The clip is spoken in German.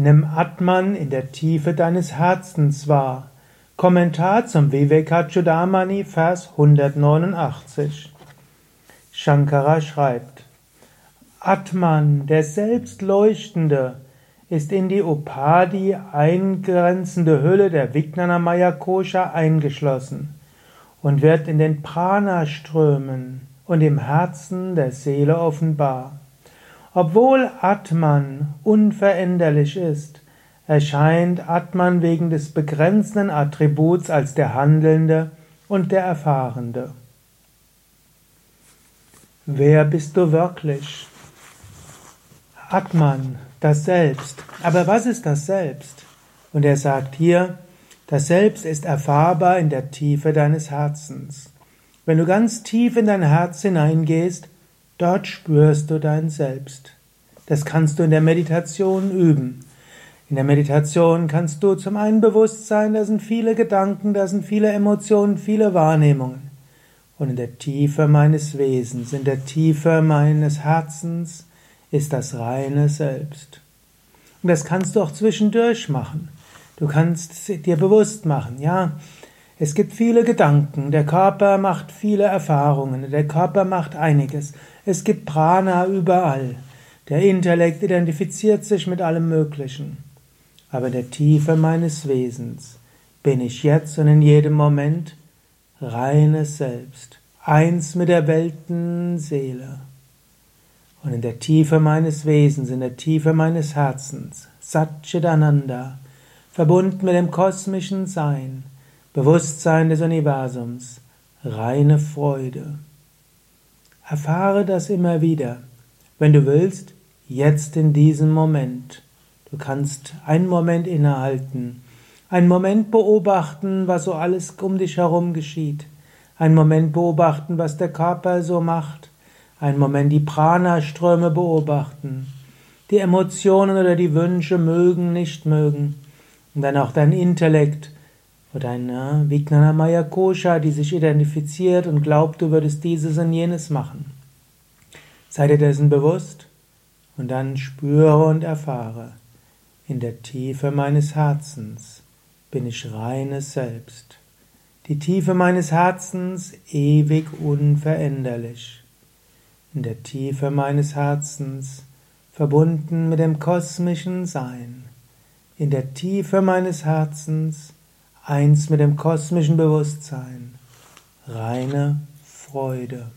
Nimm Atman in der Tiefe deines Herzens wahr. Kommentar zum Vivekachudamani, Vers 189. Shankara schreibt, Atman, der Selbstleuchtende, ist in die Upadi eingrenzende Hülle der Vijnanamaya Kosha eingeschlossen und wird in den Prana-Strömen und im Herzen der Seele offenbar. Obwohl Atman unveränderlich ist, erscheint Atman wegen des begrenzenden Attributs als der Handelnde und der Erfahrende. Wer bist du wirklich? Atman, das Selbst. Aber was ist das Selbst? Und er sagt hier, das Selbst ist erfahrbar in der Tiefe deines Herzens. Wenn du ganz tief in dein Herz hineingehst, Dort spürst du dein Selbst. Das kannst du in der Meditation üben. In der Meditation kannst du zum einen bewusst sein, da sind viele Gedanken, da sind viele Emotionen, viele Wahrnehmungen. Und in der Tiefe meines Wesens, in der Tiefe meines Herzens ist das reine Selbst. Und das kannst du auch zwischendurch machen. Du kannst dir bewusst machen, ja, es gibt viele Gedanken, der Körper macht viele Erfahrungen, der Körper macht einiges. Es gibt Prana überall. Der Intellekt identifiziert sich mit allem Möglichen. Aber in der Tiefe meines Wesens bin ich jetzt und in jedem Moment reines Selbst, eins mit der Weltenseele. Und in der Tiefe meines Wesens, in der Tiefe meines Herzens, Satchitananda, verbunden mit dem kosmischen Sein, Bewusstsein des Universums, reine Freude. Erfahre das immer wieder. Wenn du willst, jetzt in diesem Moment. Du kannst einen Moment innehalten, einen Moment beobachten, was so alles um dich herum geschieht, einen Moment beobachten, was der Körper so macht, einen Moment die Prana-Ströme beobachten, die Emotionen oder die Wünsche mögen, nicht mögen, und dann auch dein Intellekt oder eine Vijnanamaya Kosha, die sich identifiziert und glaubt, du würdest dieses und jenes machen. Sei dir dessen bewusst und dann spüre und erfahre, in der Tiefe meines Herzens bin ich reines Selbst. Die Tiefe meines Herzens ewig unveränderlich. In der Tiefe meines Herzens verbunden mit dem kosmischen Sein. In der Tiefe meines Herzens eins mit dem kosmischen Bewusstsein, reine Freude.